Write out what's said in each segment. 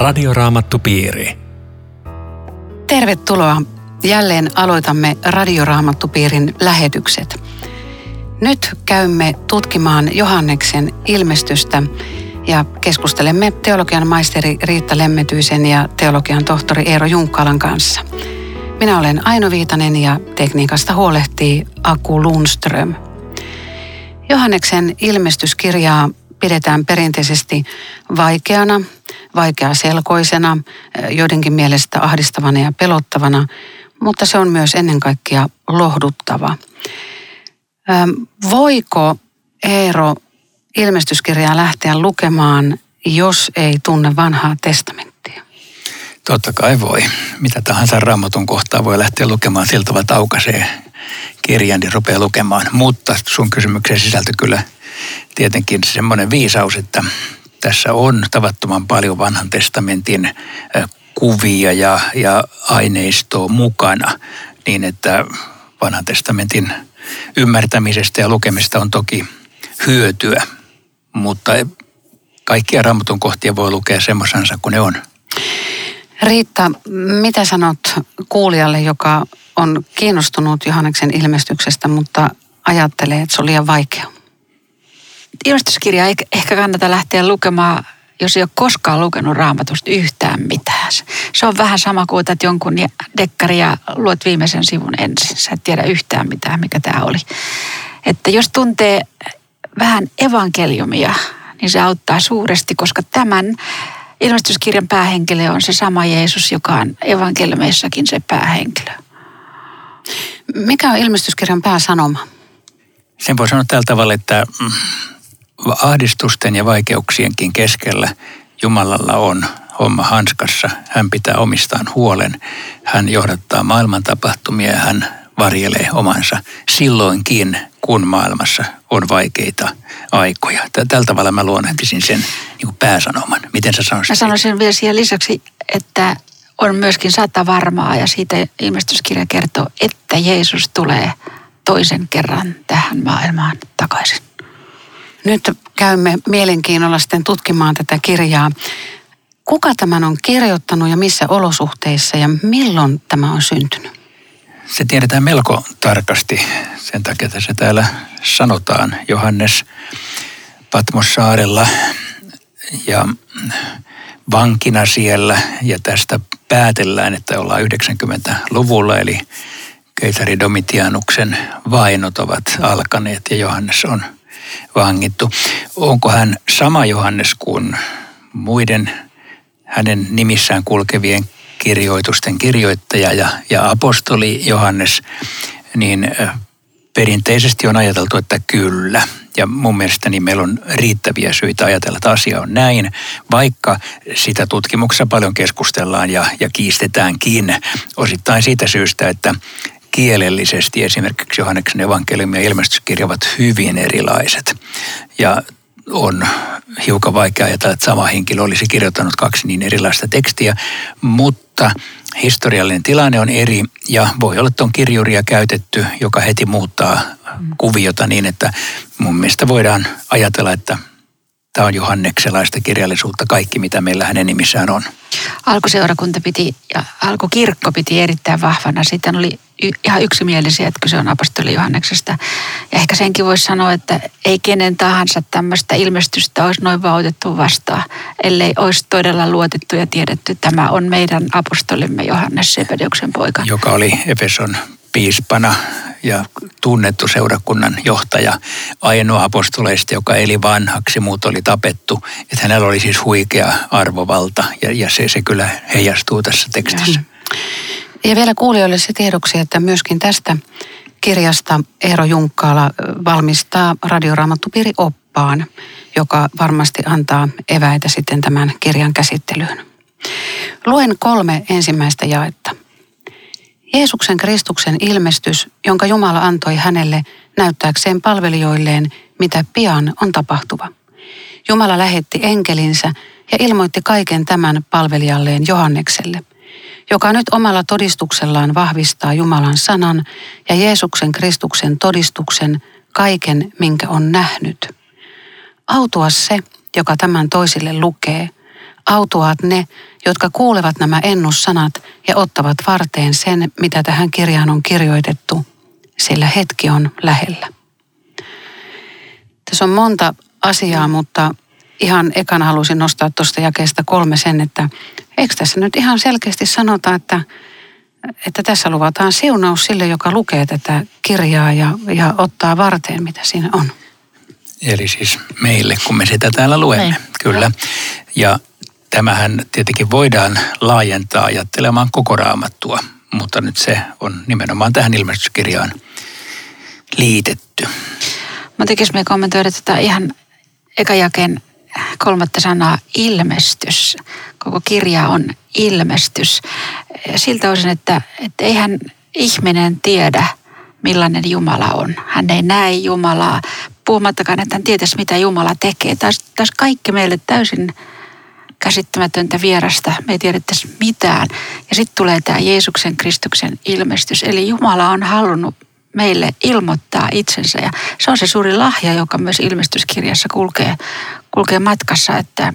Radioraamattupiiri. Tervetuloa. Jälleen aloitamme Radioraamattupiirin lähetykset. Nyt käymme tutkimaan Johanneksen ilmestystä ja keskustelemme teologian maisteri Riitta Lemmetyisen ja teologian tohtori Eero Junkkalan kanssa. Minä olen Aino Viitanen ja tekniikasta huolehtii Aku Lundström. Johanneksen ilmestyskirjaa pidetään perinteisesti vaikeana, vaikeaselkoisena, joidenkin mielestä ahdistavana ja pelottavana, mutta se on myös ennen kaikkea lohduttava. Voiko Eero ilmestyskirjaa lähteä lukemaan, jos ei tunne vanhaa testamenttia? Totta kai voi. Mitä tahansa raamatun kohtaa voi lähteä lukemaan siltä tavalla, että aukaisee kirjan, niin rupeaa lukemaan. Mutta sun kysymykseen sisältö kyllä tietenkin semmoinen viisaus, että tässä on tavattoman paljon vanhan testamentin kuvia ja, ja aineistoa mukana, niin että vanhan testamentin ymmärtämisestä ja lukemista on toki hyötyä, mutta kaikkia raamatun kohtia voi lukea semmoisensa kuin ne on. Riitta, mitä sanot kuulijalle, joka on kiinnostunut Johanneksen ilmestyksestä, mutta ajattelee, että se on liian vaikea? Ilmestyskirjaa ei ehkä kannata lähteä lukemaan, jos ei ole koskaan lukenut raamatusta yhtään mitään. Se on vähän sama kuin otat jonkun dekkari ja luot viimeisen sivun ensin. Sä et tiedä yhtään mitään, mikä tämä oli. Että jos tuntee vähän evankeliumia, niin se auttaa suuresti, koska tämän ilmestyskirjan päähenkilö on se sama Jeesus, joka on evankeliumeissakin se päähenkilö. Mikä on ilmestyskirjan pääsanoma? Sen voi sanoa tällä tavalla, että mm, ahdistusten ja vaikeuksienkin keskellä Jumalalla on homma hanskassa. Hän pitää omistaan huolen. Hän johdattaa maailman tapahtumia ja hän varjelee omansa silloinkin, kun maailmassa on vaikeita aikoja. Tällä tavalla mä luonnehtisin sen niin pääsanoman. Miten sä sanoisit? Mä sanoisin vielä siihen lisäksi, että on myöskin sata varmaa ja siitä ilmestyskirja kertoo, että Jeesus tulee toisen kerran tähän maailmaan takaisin. Nyt käymme mielenkiinnolla sitten tutkimaan tätä kirjaa. Kuka tämän on kirjoittanut ja missä olosuhteissa ja milloin tämä on syntynyt? Se tiedetään melko tarkasti. Sen takia että se täällä sanotaan. Johannes Patmossaarella ja vankina siellä ja tästä päätellään, että ollaan 90-luvulla eli keisari Domitianuksen vainot ovat alkaneet ja Johannes on vangittu. Onko hän sama Johannes kuin muiden hänen nimissään kulkevien kirjoitusten kirjoittaja ja, ja apostoli Johannes, niin perinteisesti on ajateltu, että kyllä. Ja mun mielestäni meillä on riittäviä syitä ajatella, että asia on näin, vaikka sitä tutkimuksessa paljon keskustellaan ja, ja kiistetäänkin osittain siitä syystä, että kielellisesti esimerkiksi Johanneksen evankeliumi ja ilmestyskirja ovat hyvin erilaiset. Ja on hiukan vaikea ajatella, että sama henkilö olisi kirjoittanut kaksi niin erilaista tekstiä, mutta historiallinen tilanne on eri ja voi olla, että on kirjuria käytetty, joka heti muuttaa kuviota niin, että mun mielestä voidaan ajatella, että tämä on Johannekselaista kirjallisuutta, kaikki mitä meillä hänen nimissään on. Alkuseurakunta piti ja alkukirkko piti erittäin vahvana. Sitten oli ihan yksimielisiä, että kyse on apostoli Johanneksesta. Ja ehkä senkin voisi sanoa, että ei kenen tahansa tämmöistä ilmestystä olisi noin vaan otettu vastaan, ellei olisi todella luotettu ja tiedetty, että tämä on meidän apostolimme Johannes Sepedeuksen poika. Joka oli Efeson piispana ja tunnettu seurakunnan johtaja, ainoa apostoleista, joka eli vanhaksi, muut oli tapettu. Että hänellä oli siis huikea arvovalta ja, ja se, se kyllä heijastuu tässä tekstissä. Ja vielä kuulijoille se tiedoksi, että myöskin tästä kirjasta Eero Junkkaala valmistaa radioraamattupiiri oppaan, joka varmasti antaa eväitä sitten tämän kirjan käsittelyyn. Luen kolme ensimmäistä jaetta. Jeesuksen Kristuksen ilmestys, jonka Jumala antoi hänelle näyttääkseen palvelijoilleen, mitä pian on tapahtuva. Jumala lähetti enkelinsä ja ilmoitti kaiken tämän palvelijalleen Johannekselle, joka nyt omalla todistuksellaan vahvistaa Jumalan sanan ja Jeesuksen Kristuksen todistuksen kaiken, minkä on nähnyt. Autua se, joka tämän toisille lukee. autuaat ne, jotka kuulevat nämä ennussanat ja ottavat varteen sen, mitä tähän kirjaan on kirjoitettu, sillä hetki on lähellä. Tässä on monta asiaa, mutta ihan ekana halusin nostaa tuosta jakeesta kolme sen, että eikö tässä nyt ihan selkeästi sanota, että, että tässä luvataan siunaus sille, joka lukee tätä kirjaa ja, ja ottaa varteen, mitä siinä on. Eli siis meille, kun me sitä täällä luemme, Ei. Niin. kyllä. Ja tämähän tietenkin voidaan laajentaa ajattelemaan koko raamattua, mutta nyt se on nimenomaan tähän ilmestyskirjaan liitetty. Mä tekisin me kommentoida tätä ihan ekajakeen kolmatta sanaa ilmestys. Koko kirja on ilmestys. Siltä osin, että, että eihän ihminen tiedä, millainen Jumala on. Hän ei näe Jumalaa, puhumattakaan, että hän tietäisi, mitä Jumala tekee. Taas, taas kaikki meille täysin käsittämätöntä vierasta. Me ei tiedettäisi mitään. Ja sitten tulee tämä Jeesuksen Kristuksen ilmestys. Eli Jumala on halunnut meille ilmoittaa itsensä. Ja se on se suuri lahja, joka myös ilmestyskirjassa kulkee, kulkee matkassa, että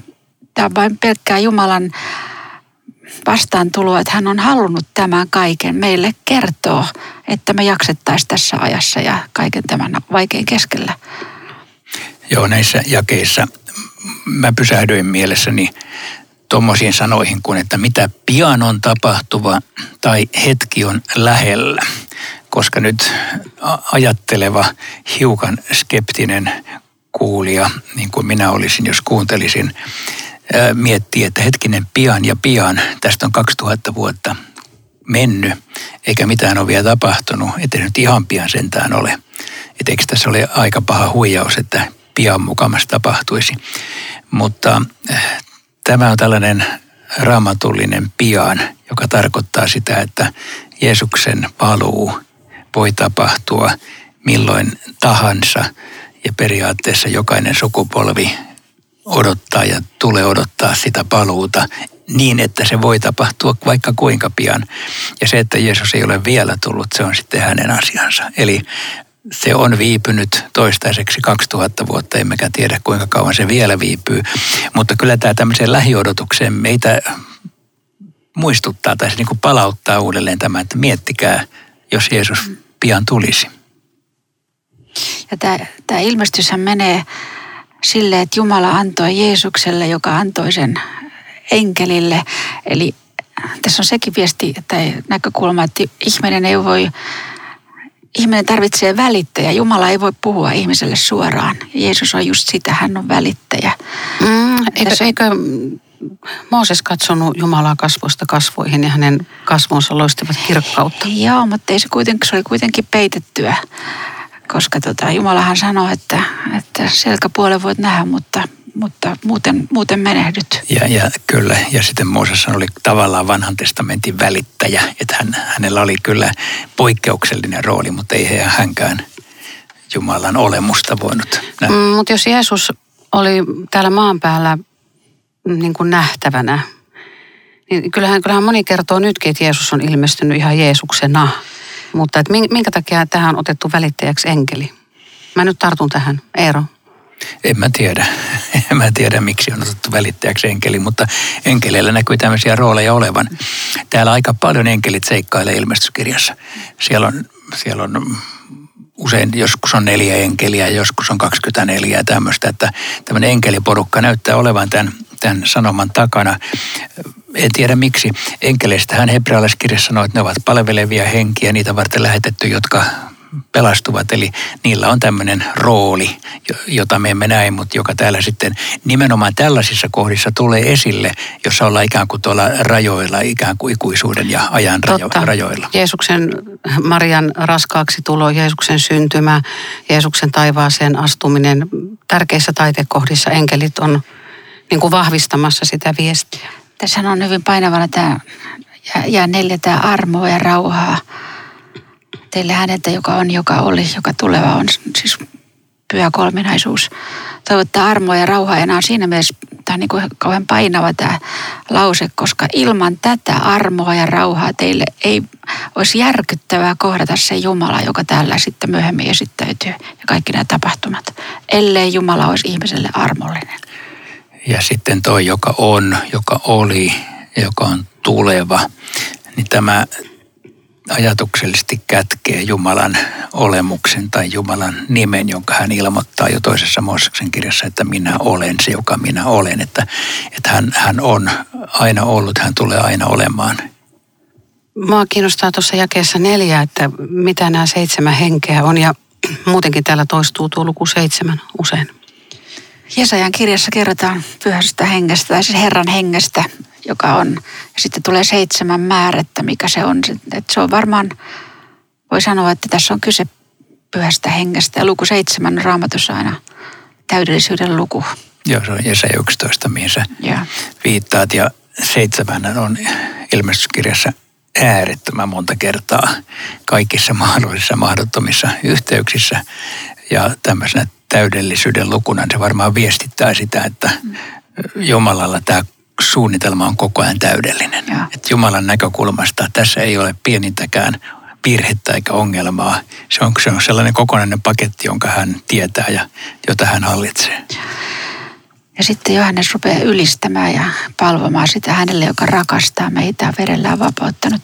tämä on vain pelkkää Jumalan vastaantuloa, että hän on halunnut tämän kaiken meille kertoa, että me jaksettaisiin tässä ajassa ja kaiken tämän vaikein keskellä. Joo, näissä jakeissa mä pysähdyin mielessäni tuommoisiin sanoihin kuin, että mitä pian on tapahtuva tai hetki on lähellä. Koska nyt ajatteleva, hiukan skeptinen kuulija, niin kuin minä olisin, jos kuuntelisin, miettii, että hetkinen pian ja pian, tästä on 2000 vuotta mennyt, eikä mitään ole vielä tapahtunut, ettei nyt ihan pian sentään ole. Että eikö tässä ole aika paha huijaus, että pian mukamassa tapahtuisi. Mutta tämä on tällainen raamatullinen pian, joka tarkoittaa sitä, että Jeesuksen paluu voi tapahtua milloin tahansa ja periaatteessa jokainen sukupolvi odottaa ja tulee odottaa sitä paluuta niin, että se voi tapahtua vaikka kuinka pian. Ja se, että Jeesus ei ole vielä tullut, se on sitten hänen asiansa. Eli se on viipynyt toistaiseksi 2000 vuotta, emmekä tiedä kuinka kauan se vielä viipyy. Mutta kyllä tämä tämmöiseen lähiodotukseen meitä muistuttaa tai se niin kuin palauttaa uudelleen tämä, että miettikää, jos Jeesus pian tulisi. Ja tämä, tämä ilmestyshän menee sille, että Jumala antoi Jeesukselle, joka antoi sen enkelille. Eli tässä on sekin viesti tai näkökulma, että ihminen ei voi ihminen tarvitsee välittäjä. Jumala ei voi puhua ihmiselle suoraan. Jeesus on just sitä, hän on välittäjä. Mm, eikö, Tässä... eikö Mooses katsonut Jumalaa kasvoista kasvoihin ja hänen kasvonsa loistivat kirkkautta? Joo, mutta ei se, kuitenkin, se oli kuitenkin peitettyä koska tota, Jumalahan sanoi, että, että selkäpuolen voit nähdä, mutta, mutta muuten, muuten menehdyt. Ja, ja kyllä, ja sitten Mooses oli tavallaan vanhan testamentin välittäjä, että hän, hänellä oli kyllä poikkeuksellinen rooli, mutta ei hänkään Jumalan olemusta voinut nähdä. Mm, mutta jos Jeesus oli täällä maan päällä niin kuin nähtävänä, niin kyllähän, kyllähän moni kertoo nytkin, että Jeesus on ilmestynyt ihan Jeesuksena – mutta että minkä takia tähän on otettu välittäjäksi enkeli? Mä nyt tartun tähän. Eero. En mä tiedä. En mä tiedä, miksi on otettu välittäjäksi enkeli, mutta enkeleillä näkyy tämmöisiä rooleja olevan. Täällä aika paljon enkelit seikkailee ilmestyskirjassa. Siellä on, siellä on usein joskus on neljä enkeliä, joskus on 24 ja tämmöistä, että tämmöinen enkeliporukka näyttää olevan tämän, tämän sanoman takana en tiedä miksi. Enkeleistä hän hebrealaiskirjassa sanoo, että ne ovat palvelevia henkiä, niitä varten lähetetty, jotka pelastuvat. Eli niillä on tämmöinen rooli, jota me emme näe, mutta joka täällä sitten nimenomaan tällaisissa kohdissa tulee esille, jossa ollaan ikään kuin tuolla rajoilla, ikään kuin ikuisuuden ja ajan Totta. rajoilla. Jeesuksen Marian raskaaksi tulo, Jeesuksen syntymä, Jeesuksen taivaaseen astuminen. Tärkeissä taitekohdissa enkelit on niin kuin vahvistamassa sitä viestiä. Tässä on hyvin painavana tämä ja neljä tämä armoa ja rauhaa. Teille häneltä, joka on, joka oli, joka tuleva on siis pyhä kolminaisuus. Toivottaa armoa ja rauhaa. Ja nämä on siinä mielessä tämä on niin kuin kauhean painava tämä lause, koska ilman tätä armoa ja rauhaa teille ei olisi järkyttävää kohdata se Jumala, joka täällä sitten myöhemmin esittäytyy ja kaikki nämä tapahtumat, ellei Jumala olisi ihmiselle armollinen. Ja sitten toi, joka on, joka oli ja joka on tuleva, niin tämä ajatuksellisesti kätkee Jumalan olemuksen tai Jumalan nimen, jonka hän ilmoittaa jo toisessa Mooseksen kirjassa, että minä olen se, joka minä olen. Että, että hän, hän on aina ollut, hän tulee aina olemaan. Mua kiinnostaa tuossa jakeessa neljä, että mitä nämä seitsemän henkeä on ja muutenkin täällä toistuu tuo luku seitsemän usein. Jesajan kirjassa kerrotaan pyhästä hengestä, tai siis Herran hengestä, joka on, ja sitten tulee seitsemän määrettä, mikä se on. Että se on varmaan, voi sanoa, että tässä on kyse pyhästä hengestä. Ja luku seitsemän on raamatussa aina täydellisyyden luku. Joo, se on Jesaja 11, mihin sä ja. viittaat. Ja seitsemän on ilmestyskirjassa äärettömän monta kertaa kaikissa mahdollisissa mahdottomissa yhteyksissä. Ja tämmöisenä täydellisyyden lukuna se varmaan viestittää sitä, että Jumalalla tämä suunnitelma on koko ajan täydellinen. Että Jumalan näkökulmasta tässä ei ole pienintäkään virhettä eikä ongelmaa. Se on, se on sellainen kokonainen paketti, jonka hän tietää ja jota hän hallitsee. Ja sitten Johannes rupeaa ylistämään ja palvomaan sitä hänelle, joka rakastaa meitä verellään vapauttanut.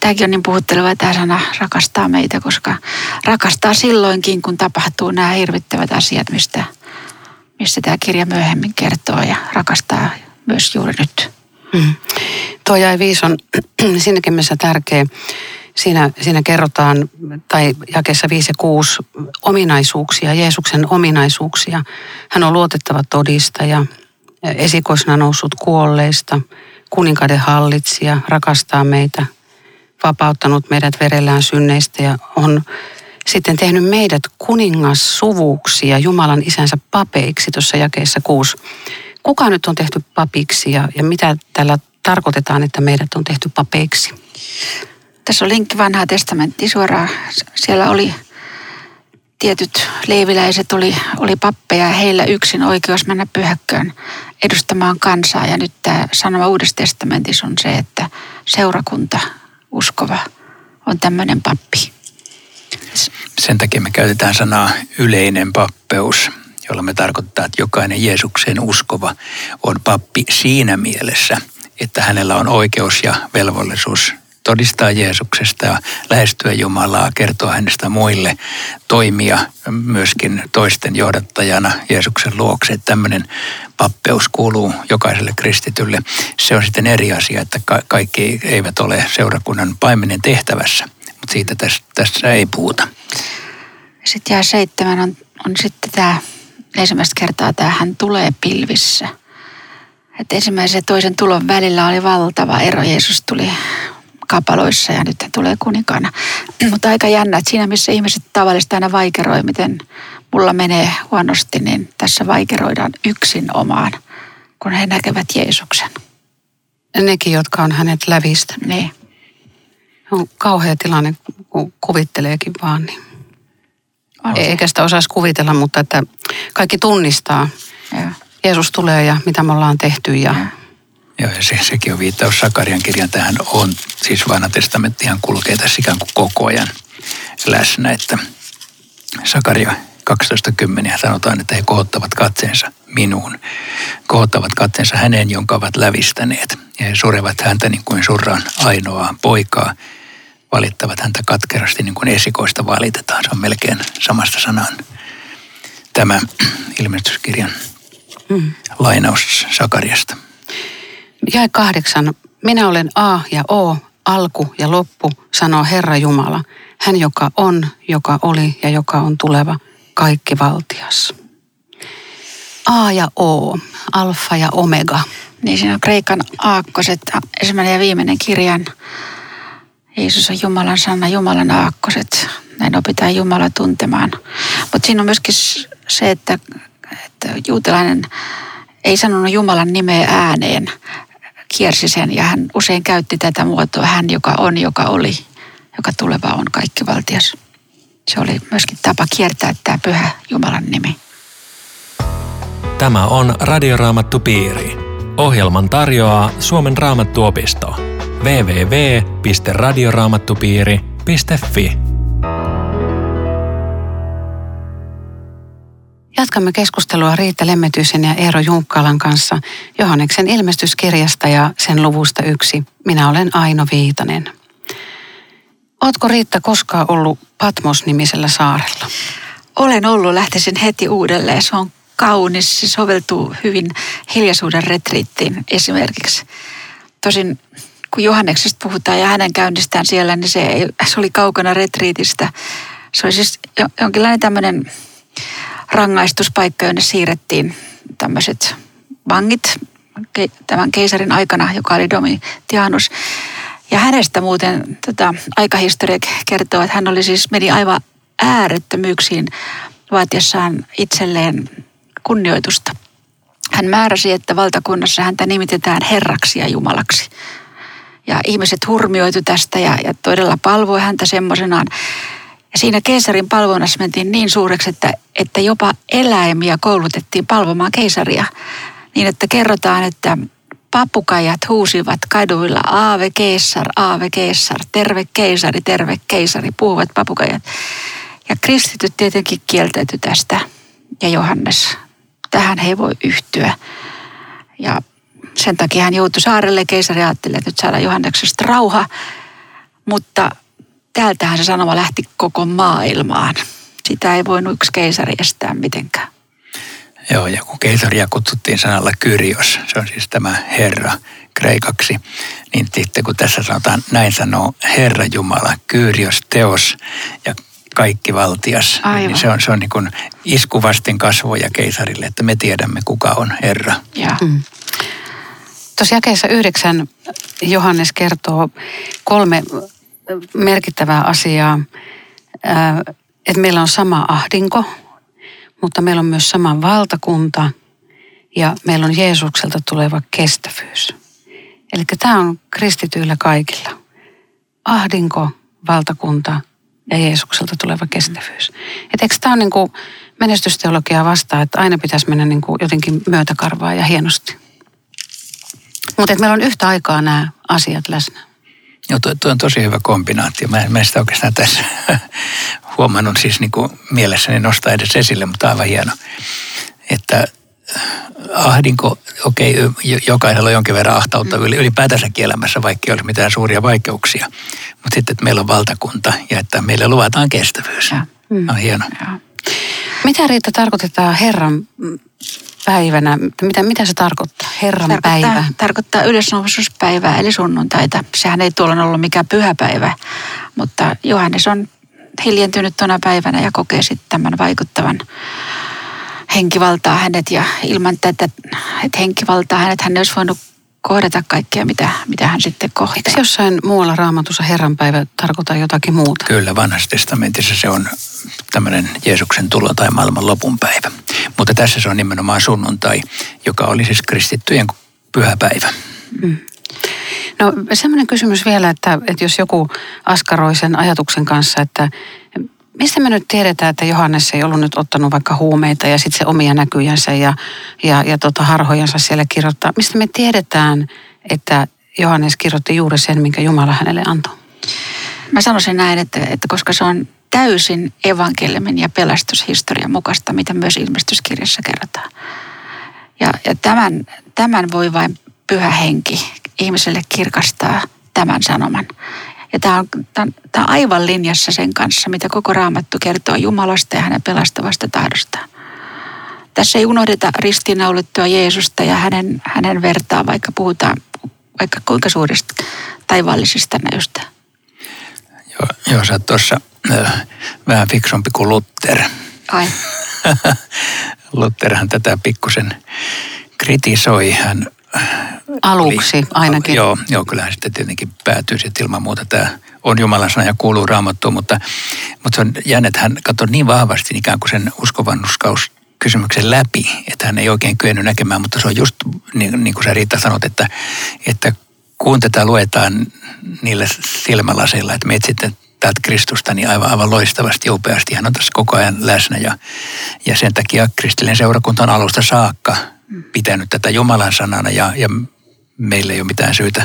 Tämäkin on niin puhutteleva tämä sana rakastaa meitä, koska rakastaa silloinkin, kun tapahtuu nämä hirvittävät asiat, mistä, mistä tämä kirja myöhemmin kertoo ja rakastaa myös juuri nyt. Mm. Tuo jäi viis on mielessä tärkeä. Siinä, siinä kerrotaan, tai jakeessa 5 ja 6, ominaisuuksia, Jeesuksen ominaisuuksia. Hän on luotettava todistaja, esikoisena noussut kuolleista, kuninkaiden hallitsija, rakastaa meitä, vapauttanut meidät verellään synneistä ja on sitten tehnyt meidät kuningassuvuksi ja Jumalan isänsä papeiksi tuossa jakeessa 6. Kuka nyt on tehty papiksi ja, ja mitä tällä tarkoitetaan, että meidät on tehty papeiksi? Tässä on linkki vanhaa testamenttia suoraan. Siellä oli tietyt leiviläiset oli, oli pappeja ja heillä yksin oikeus mennä pyhäkköön edustamaan kansaa. Ja nyt tämä sanoma uudessa testamentissa on se, että seurakunta uskova on tämmöinen pappi. Sen takia me käytetään sanaa yleinen pappeus, jolla me tarkoittaa, että jokainen Jeesukseen uskova on pappi siinä mielessä, että hänellä on oikeus ja velvollisuus todistaa Jeesuksesta lähestyä Jumalaa, kertoa hänestä muille, toimia myöskin toisten johdattajana Jeesuksen luokse. Että tämmöinen pappeus kuuluu jokaiselle kristitylle. Se on sitten eri asia, että kaikki eivät ole seurakunnan paimenen tehtävässä, mutta siitä tässä, tässä ei puhuta. Sitten jää seitsemän on, on sitten tämä ensimmäistä kertaa tämä hän tulee pilvissä. Että ensimmäisen ja toisen tulon välillä oli valtava ero. Jeesus tuli kapaloissa ja nyt hän tulee kuninkaana. Mutta aika jännä, että siinä missä ihmiset tavallisesti aina vaikeroi, miten mulla menee huonosti, niin tässä vaikeroidaan yksin omaan, kun he näkevät Jeesuksen. Nekin, jotka on hänet lävistänyt. Niin. On kauhea tilanne, kun kuvitteleekin vaan. Niin. Eikä sitä osaisi kuvitella, mutta että kaikki tunnistaa. Ja. Jeesus tulee ja mitä me ollaan tehty ja, ja Joo, ja se, sekin on viittaus Sakarian kirjan. Tähän on, siis vanha testamenttihan kulkee tässä ikään kuin koko ajan läsnä, että Sakaria 12.10 sanotaan, että he kohottavat katseensa minuun. Kohottavat katseensa häneen, jonka ovat lävistäneet. Ja he surevat häntä niin kuin surraan ainoaa poikaa. Valittavat häntä katkerasti niin kuin esikoista valitetaan. Se on melkein samasta sanaan tämä ilmestyskirjan mm. lainaus Sakariasta. Jae kahdeksan. Minä olen A ja O, alku ja loppu, sanoo Herra Jumala. Hän, joka on, joka oli ja joka on tuleva, kaikki valtias. A ja O, alfa ja omega. Niin siinä on Kreikan aakkoset, ensimmäinen ja viimeinen kirjan. Jeesus on Jumalan sana, Jumalan aakkoset. Näin opitaan Jumala tuntemaan. Mutta siinä on myöskin se, että, että juutalainen ei sanonut Jumalan nimeä ääneen, kiersi sen ja hän usein käytti tätä muotoa, hän joka on, joka oli, joka tuleva on kaikki valtias. Se oli myöskin tapa kiertää tämä pyhä Jumalan nimi. Tämä on Radioraamattu Piiri. Ohjelman tarjoaa Suomen raamattuopisto. www.radioraamattupiiri.fi jatkamme keskustelua Riitta Lemmetyisen ja Eero Junkkalan kanssa Johanneksen ilmestyskirjasta ja sen luvusta yksi. Minä olen Aino Viitanen. Ootko Riitta koskaan ollut Patmos-nimisellä saarella? Olen ollut, lähtisin heti uudelleen. Se on kaunis, se soveltuu hyvin hiljaisuuden retriittiin esimerkiksi. Tosin kun Johanneksesta puhutaan ja hänen käynnistään siellä, niin se, ei, se oli kaukana retriitistä. Se oli siis jonkinlainen tämmöinen rangaistuspaikka, jonne siirrettiin tämmöiset vangit tämän keisarin aikana, joka oli Domitianus. Ja hänestä muuten tota, aikahistoria kertoo, että hän oli siis, meni aivan äärettömyyksiin vaatiessaan itselleen kunnioitusta. Hän määräsi, että valtakunnassa häntä nimitetään herraksi ja jumalaksi. Ja ihmiset hurmioitu tästä ja, ja todella palvoi häntä semmoisenaan. Ja siinä keisarin palvonnassa mentiin niin suureksi, että, että jopa eläimiä koulutettiin palvomaan keisaria. Niin, että kerrotaan, että papukajat huusivat kaduilla Aave keisar, Aave keisar, terve keisari, terve keisari, puhuvat papukajat. Ja kristityt tietenkin kieltäytyi tästä ja Johannes, tähän he voi yhtyä. Ja sen takia hän joutui saarelle. Keisari ajatteli, että nyt saadaan Johanneksesta rauha. Mutta täältähän se sanoma lähti koko maailmaan. Sitä ei voinut yksi keisari estää mitenkään. Joo, ja kun keisaria kutsuttiin sanalla Kyrios, se on siis tämä Herra kreikaksi, niin sitten kun tässä sanotaan, näin sanoo Herra Jumala, Kyrios, Teos ja kaikki valtias, niin Aivan. niin se on, se on niin kuin iskuvastin kasvoja keisarille, että me tiedämme kuka on Herra. Ja. Mm. Tuossa jakeessa yhdeksän Johannes kertoo kolme merkittävää asiaa. Että meillä on sama ahdinko, mutta meillä on myös sama valtakunta ja meillä on Jeesukselta tuleva kestävyys. Eli tämä on kristityillä kaikilla. Ahdinko, valtakunta ja Jeesukselta tuleva kestävyys. Et eikö tämä ole niin menestysteologiaa vastaan, että aina pitäisi mennä niin jotenkin myötäkarvaa ja hienosti? Mutta meillä on yhtä aikaa nämä asiat läsnä. Joo, tuo, on tosi hyvä kombinaatio. Mä, mä en sitä oikeastaan tässä huomannut siis niin kuin mielessäni nostaa edes esille, mutta aivan hieno. Että äh, ahdinko, okei, okay, jokaisella on jonkin verran ahtautta mm. ylipäätänsäkin elämässä, vaikka ei olisi mitään suuria vaikeuksia. Mutta sitten, että meillä on valtakunta ja että meille luvataan kestävyys. Ja. Mm. On hieno. Ja. Mitä Riitta tarkoitetaan Herran päivänä? Mitä, mitä se tarkoittaa, Herran tarkoittaa, päivä? Tarkoittaa ylösnoususpäivää eli sunnuntaita. Sehän ei tuolla ollut mikään pyhäpäivä, mutta Johannes on hiljentynyt tuona päivänä ja kokee sitten tämän vaikuttavan henkivaltaa hänet ja ilman tätä, että henkivaltaa hänet hän ei olisi voinut kohdata kaikkea, mitä, mitä hän sitten kohtaa. Eikö jossain muualla raamatussa Herranpäivä tarkoita jotakin muuta? Kyllä, vanhassa testamentissa se on tämmöinen Jeesuksen tulo tai maailman lopunpäivä. Mutta tässä se on nimenomaan sunnuntai, joka oli siis kristittyjen pyhäpäivä. Mm. No semmoinen kysymys vielä, että, että jos joku askaroi sen ajatuksen kanssa, että mistä me nyt tiedetään, että Johannes ei ollut nyt ottanut vaikka huumeita ja sitten se omia näkyjänsä ja, ja, ja tota harhojansa siellä kirjoittaa. Mistä me tiedetään, että Johannes kirjoitti juuri sen, minkä Jumala hänelle antoi? Mä sanoisin näin, että, että koska se on täysin evankeliumin ja pelastushistorian mukaista, mitä myös ilmestyskirjassa kerrotaan. Ja, ja tämän, tämän voi vain pyhä henki ihmiselle kirkastaa tämän sanoman. Ja tämä on, tämä, tämä on aivan linjassa sen kanssa, mitä koko raamattu kertoo Jumalasta ja hänen pelastavasta tahdostaan. Tässä ei unohdeta ristiinnaulittua Jeesusta ja hänen, hänen vertaa, vaikka puhutaan vaikka kuinka suurista taivaallisista näystä. Joo, joo sä tuossa vähän fiksumpi kuin Luther. Ai. Lutherhan tätä pikkusen kritisoi. Hän Aluksi oli, ainakin. Joo, joo, kyllähän sitten tietenkin päätyy sitten ilman muuta tämä on Jumalan sana ja kuuluu raamattuun, mutta, mutta se on jännä, että hän katsoi niin vahvasti ikään kuin sen uskovannuskaus kysymyksen läpi, että hän ei oikein kyennyt näkemään, mutta se on just niin, niin kuin sä Riitta sanot, että, että kun tätä luetaan niillä silmälaseilla, että me etsitte täältä Kristusta niin aivan, aivan loistavasti ja upeasti. Hän on tässä koko ajan läsnä ja, ja sen takia kristillinen seurakunta on alusta saakka pitänyt tätä Jumalan sanana ja, ja meillä ei ole mitään syytä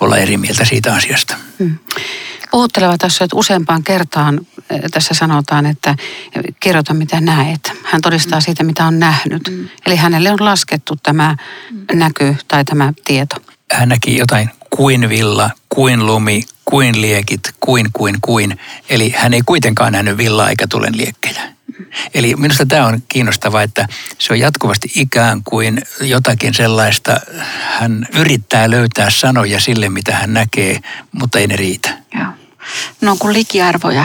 olla eri mieltä siitä asiasta. Hmm. Puhutteleva tässä, että useampaan kertaan eh, tässä sanotaan, että kirjoita mitä näet. Hän todistaa mm. siitä, mitä on nähnyt. Mm. Eli hänelle on laskettu tämä mm. näky tai tämä tieto. Hän näki jotain kuin villa, kuin lumi, kuin liekit, kuin, kuin, kuin. Eli hän ei kuitenkaan nähnyt villaa eikä tulen liekkejä. Eli minusta tämä on kiinnostavaa, että se on jatkuvasti ikään kuin jotakin sellaista, hän yrittää löytää sanoja sille, mitä hän näkee, mutta ei ne riitä. Joo. No on kuin likiarvoja.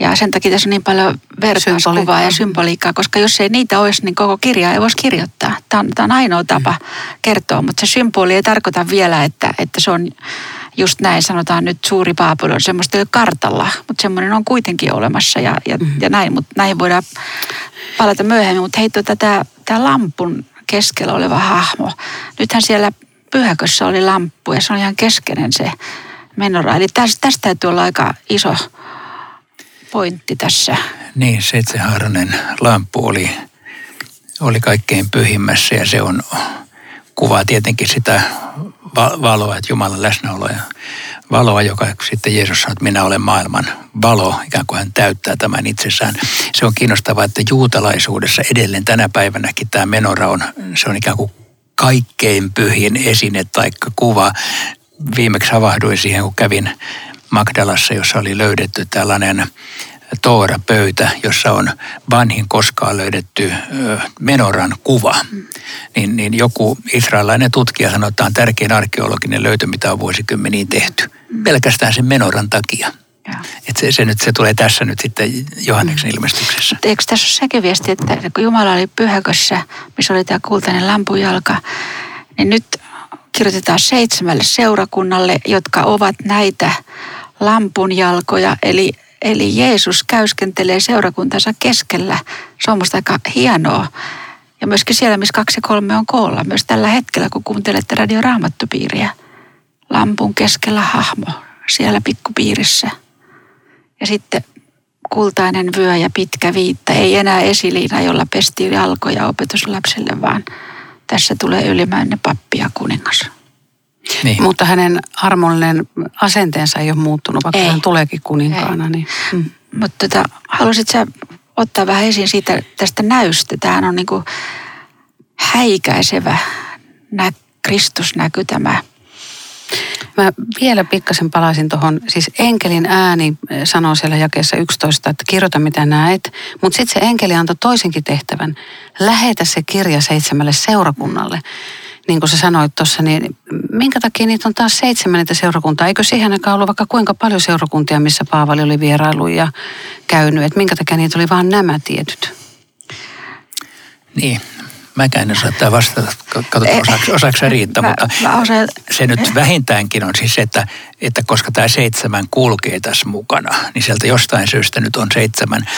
Ja sen takia tässä on niin paljon vertauskuvaa ja symboliikkaa, koska jos ei niitä olisi, niin koko kirjaa ei voisi kirjoittaa. Tämä on, tämä on ainoa tapa kertoa, mutta se symboli ei tarkoita vielä, että, että se on just näin, sanotaan nyt suuri Babylon, semmoista ei ole kartalla, mutta semmoinen on kuitenkin olemassa ja, ja, mm-hmm. ja näin, mutta näihin voidaan palata myöhemmin. Mutta hei, tota, tämä, tämä lampun keskellä oleva hahmo, nythän siellä pyhäkössä oli lamppu ja se on ihan keskeinen se menora. Eli tästä, tästä täytyy olla aika iso pointti tässä. Niin, seitsemänhaarainen lamppu oli, oli kaikkein pyhimmässä ja se on kuvaa tietenkin sitä valoa, että Jumalan läsnäoloa ja valoa, joka sitten Jeesus sanoo, että minä olen maailman valo, ikään kuin hän täyttää tämän itsessään. Se on kiinnostavaa, että juutalaisuudessa edelleen tänä päivänäkin tämä menora on, se on ikään kuin kaikkein pyhin esine tai kuva. Viimeksi havahduin siihen, kun kävin Magdalassa, jossa oli löydetty tällainen Toora-pöytä, jossa on vanhin koskaan löydetty menoran kuva. Niin, niin joku israelainen tutkija sanoi, että tämä on tärkein arkeologinen löytö, mitä on vuosikymmeniin tehty. Pelkästään sen menoran takia. Että se, se, nyt, se tulee tässä nyt sitten Johanneksen mm. ilmestyksessä. Eikö tässä ole sekin viesti, että kun Jumala oli pyhäkössä, missä oli tämä kultainen lampujalka, niin nyt kirjoitetaan seitsemälle seurakunnalle, jotka ovat näitä lampunjalkoja, eli Eli Jeesus käyskentelee seurakuntansa keskellä. Se on musta aika hienoa. Ja myöskin siellä, missä kaksi kolme on koolla. Myös tällä hetkellä, kun kuuntelette Radio Raamattupiiriä. Lampun keskellä hahmo siellä pikkupiirissä. Ja sitten kultainen vyö ja pitkä viitta. Ei enää esiliina, jolla pestiin jalkoja opetuslapsille, vaan tässä tulee ylimäinen pappi ja kuningas. Niin. Mutta hänen armollinen asenteensa ei ole muuttunut, vaikka ei. hän tuleekin kuninkaana. Niin. Mm. Mutta tota, haluaisit sä ottaa vähän esiin siitä tästä näystä? Tämähän on niinku häikäisevä nä, Kristusnäky tämä. Mä vielä pikkasen palaisin tuohon, siis enkelin ääni sanoo siellä jakeessa 11, että kirjoita mitä näet, mutta sitten se enkeli antoi toisenkin tehtävän, lähetä se kirja seitsemälle seurakunnalle niin kuin sä sanoit tuossa, niin minkä takia niitä on taas seitsemän niitä seurakuntaa? Eikö siihen aikaan ollut vaikka kuinka paljon seurakuntia, missä Paavali oli vierailu ja käynyt? Että minkä takia niitä oli vain nämä tietyt? Niin, mäkään en osaa vastata, katsotaan eh, osaako se riittää, mä, mutta mä osaan. se nyt vähintäänkin on siis se, että, että koska tämä seitsemän kulkee tässä mukana, niin sieltä jostain syystä nyt on seitsemän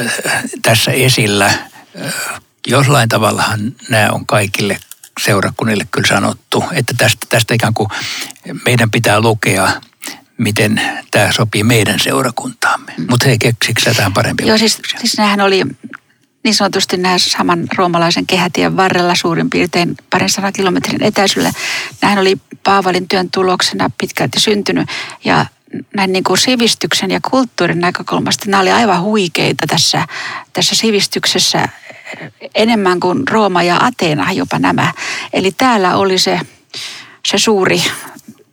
äh, tässä esillä. Äh, jollain tavallahan nämä on kaikille seurakunnille kyllä sanottu, että tästä, tästä ikään kuin meidän pitää lukea miten tämä sopii meidän seurakuntaamme. Mm. Mutta hei, keksikö sä tähän parempi? Joo, siis, siis nämähän oli niin sanotusti nämä saman roomalaisen kehätien varrella suurin piirtein parin sadan kilometrin etäisyydellä. Nämähän oli Paavalin työn tuloksena pitkälti syntynyt ja näin niin kuin sivistyksen ja kulttuurin näkökulmasta nämä oli aivan huikeita tässä, tässä sivistyksessä enemmän kuin Rooma ja Ateena jopa nämä. Eli täällä oli se, se suuri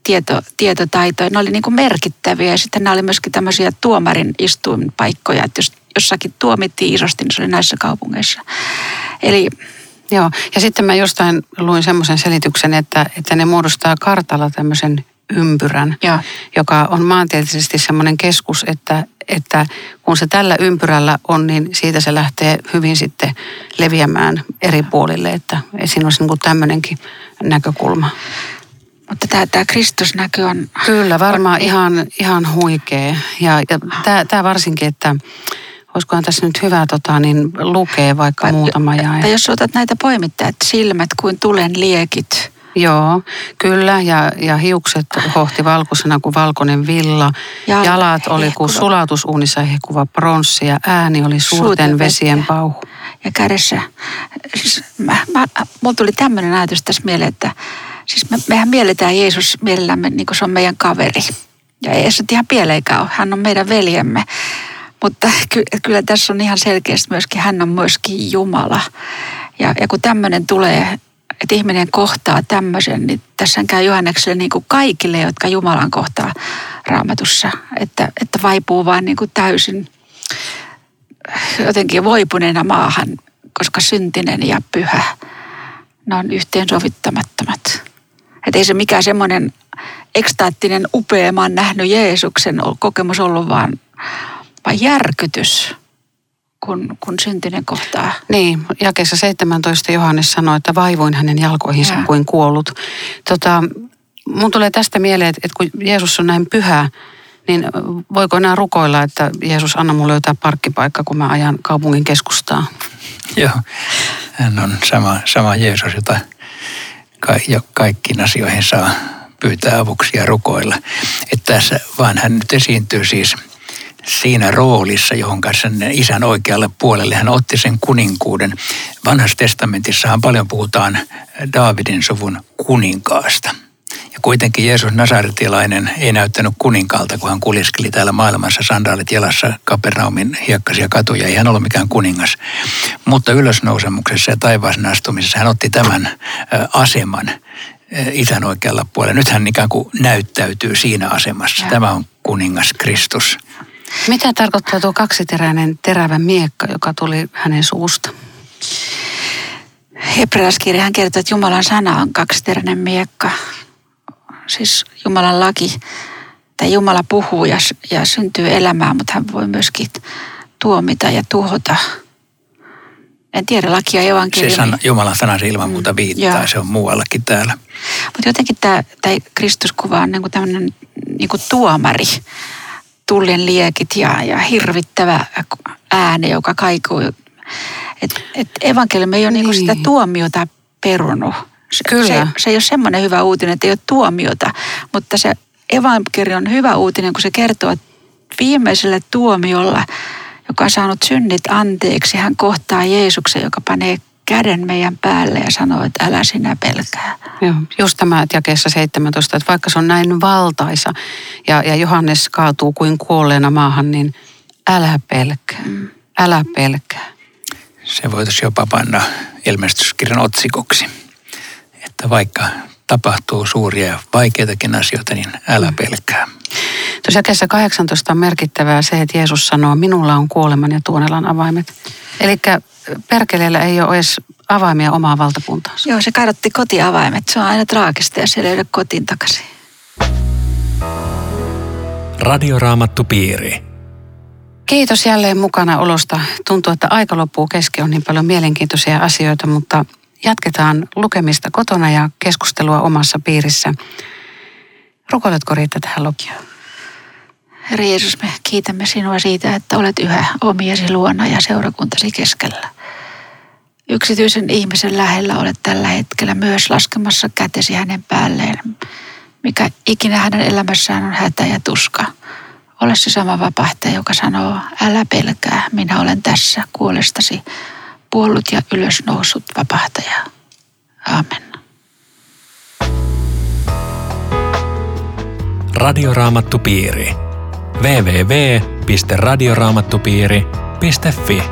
tieto, tietotaito. Ne oli niin kuin merkittäviä ja sitten nämä oli myöskin tämmöisiä tuomarin istuinpaikkoja, että jos jossakin tuomittiin isosti, niin se oli näissä kaupungeissa. Eli Joo, ja sitten mä jostain luin semmoisen selityksen, että, että ne muodostaa kartalla tämmöisen ympyrän, ja. joka on maantieteellisesti semmoinen keskus, että, että kun se tällä ympyrällä on, niin siitä se lähtee hyvin sitten leviämään eri puolille, että siinä olisi niin tämmöinenkin näkökulma. Mutta tämä, tämä Kristusnäky on... Kyllä, varmaan ihan, ihan huikea. Ja, ja tämä, tämä varsinkin, että olisikohan tässä nyt hyvä tota, niin lukee vaikka Vai, muutama jae. Tai jos otat näitä poimittajat, silmät kuin tulen liekit, Joo, kyllä. Ja, ja hiukset hohti valkoisena kuin valkoinen villa. Ja Jalat oli kuin sulatusuunissa hehkuva pronssi ja ääni oli suurten vesien pauhu. Ja kädessä, siis mä, mä, mulla tuli tämmöinen ajatus tässä mieleen, että Siis me, mehän mielletään Jeesus mielellämme niin kuin se on meidän kaveri. Ja ei se ihan pieleikään ole, hän on meidän veljemme. Mutta ky, kyllä tässä on ihan selkeästi myöskin, hän on myöskin Jumala. Ja, ja kun tämmöinen tulee, että ihminen kohtaa tämmöisen, niin tässä käy Johannekselle niin kuin kaikille, jotka Jumalan kohtaa raamatussa. Että, että vaipuu vaan niin kuin täysin jotenkin voipuneena maahan, koska syntinen ja pyhä, ne on yhteensovittamattomat. Että ei se mikään semmoinen ekstaattinen upea, mä oon nähnyt Jeesuksen kokemus ollut, vaan, vaan järkytys, kun, kun syntinen kohtaa. Niin, jakeessa 17 Johannes sanoi, että vaivoin hänen jalkoihinsa ja. kuin kuollut. Tota, mun tulee tästä mieleen, että, kun Jeesus on näin pyhä, niin voiko enää rukoilla, että Jeesus anna mulle jotain parkkipaikka, kun mä ajan kaupungin keskustaa? Joo, hän on sama, sama Jeesus, jota ka- kaikkiin asioihin saa pyytää avuksi ja rukoilla. Että tässä vaan hän nyt esiintyy siis siinä roolissa, johon kanssa isän oikealle puolelle hän otti sen kuninkuuden. Vanhassa testamentissahan paljon puhutaan Daavidin suvun kuninkaasta – ja kuitenkin Jeesus Nasaretilainen ei näyttänyt kuninkaalta, kun hän kuljeskeli täällä maailmassa sandaalit jalassa Kapernaumin hiekkaisia katuja. Ei hän ollut mikään kuningas. Mutta ylösnousemuksessa ja taivaaseen astumisessa hän otti tämän aseman isän oikealla puolella. Nyt hän ikään kuin näyttäytyy siinä asemassa. Ja. Tämä on kuningas Kristus. Mitä tarkoittaa tuo kaksiteräinen terävä miekka, joka tuli hänen suusta? Hebreaskirjahan kertoo, että Jumalan sana on kaksiteräinen miekka siis Jumalan laki, tai Jumala puhuu ja, ja syntyy elämään, mutta hän voi myöskin tuomita ja tuhota. En tiedä lakia evankeliumi. Se sana, Jumalan sana se ilman muuta mm, viittaa, mm, se on muuallakin täällä. Mutta jotenkin tämä, Kristuskuva on niin tämmöinen niin tuomari, tullien liekit ja, ja hirvittävä ääni, joka kaikuu. Et, et evankeliumi ei ole niin. Niin sitä tuomiota perunut, se, Kyllä. Se, se ei ole semmoinen hyvä uutinen, että ei ole tuomiota, mutta se evankeliumi on hyvä uutinen, kun se kertoo, että viimeisellä tuomiolla, joka on saanut synnit anteeksi, hän kohtaa Jeesuksen, joka panee käden meidän päälle ja sanoo, että älä sinä pelkää. Joo, just tämä jakeessa 17, että vaikka se on näin valtaisa ja, ja Johannes kaatuu kuin kuolleena maahan, niin älä pelkää, mm. älä pelkää. Se voitaisiin jopa panna ilmestyskirjan otsikoksi että vaikka tapahtuu suuria ja vaikeitakin asioita, niin älä mm. pelkää. Tuossa jakeessa 18 on merkittävää se, että Jeesus sanoo, minulla on kuoleman ja tuonelan avaimet. Eli perkeleellä ei ole edes avaimia omaa valtakuntaansa. Joo, se kadotti kotiavaimet. Se on aina traagista ja se löydä kotiin takaisin. Radioraamattu piiri. Kiitos jälleen mukana olosta. Tuntuu, että aika loppuu kesken on niin paljon mielenkiintoisia asioita, mutta jatketaan lukemista kotona ja keskustelua omassa piirissä. Rukoiletko Riitta tähän loppuun? Herra Jeesus, me kiitämme sinua siitä, että olet yhä omiesi luona ja seurakuntasi keskellä. Yksityisen ihmisen lähellä olet tällä hetkellä myös laskemassa kätesi hänen päälleen, mikä ikinä hänen elämässään on hätä ja tuska. Ole se sama vapahtaja, joka sanoo, älä pelkää, minä olen tässä kuolestasi kuollut ja ylösnoussut vapahtaja. Amen. Radioraamattupiiri. www.radioraamattupiiri.fi